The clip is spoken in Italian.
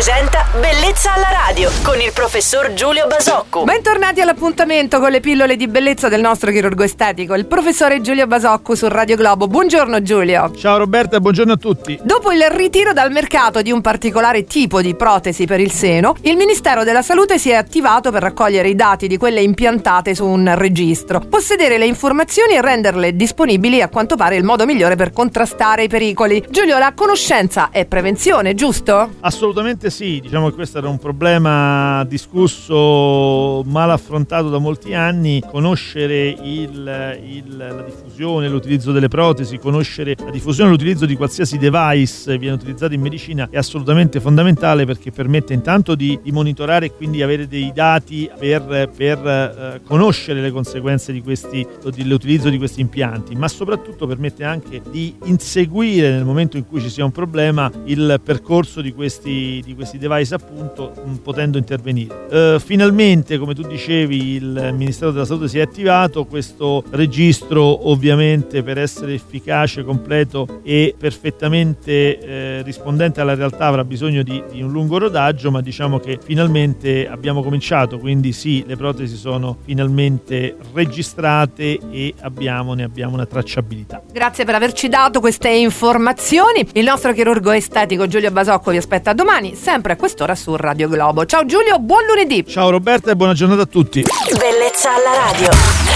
presenta Bellezza alla radio con il professor Giulio Basocco. Bentornati all'appuntamento con le pillole di bellezza del nostro chirurgo estetico, il professore Giulio Basocco su Radio Globo. Buongiorno Giulio. Ciao Roberta e buongiorno a tutti. Dopo il ritiro dal mercato di un particolare tipo di protesi per il seno, il Ministero della Salute si è attivato per raccogliere i dati di quelle impiantate su un registro. Possedere le informazioni e renderle disponibili è a quanto pare il modo migliore per contrastare i pericoli. Giulio, la conoscenza è prevenzione, giusto? Assolutamente sì, diciamo che questo era un problema discusso, mal affrontato da molti anni. Conoscere il, il, la diffusione, l'utilizzo delle protesi, conoscere la diffusione e l'utilizzo di qualsiasi device viene utilizzato in medicina è assolutamente fondamentale perché permette intanto di, di monitorare e quindi avere dei dati per, per eh, conoscere le conseguenze di questi, dell'utilizzo di questi impianti, ma soprattutto permette anche di inseguire nel momento in cui ci sia un problema il percorso di questi, di questi device appunto potendo intervenire. Uh, finalmente, come tu dicevi, il Ministero della Salute si è attivato, questo registro ovviamente per essere efficace, completo e perfettamente eh, rispondente alla realtà avrà bisogno di, di, un lungo rodaggio, ma diciamo che finalmente abbiamo cominciato, quindi sì, le protesi sono finalmente registrate e abbiamo, ne abbiamo una tracciabilità. Grazie per averci dato queste informazioni. Il nostro chirurgo estetico Giulio Basocco vi aspetta domani, sempre a quest'ora su Radio Globo. Ciao Giulio, buon lunedì. Ciao Roberta e buona giornata a tutti. Bellezza alla radio.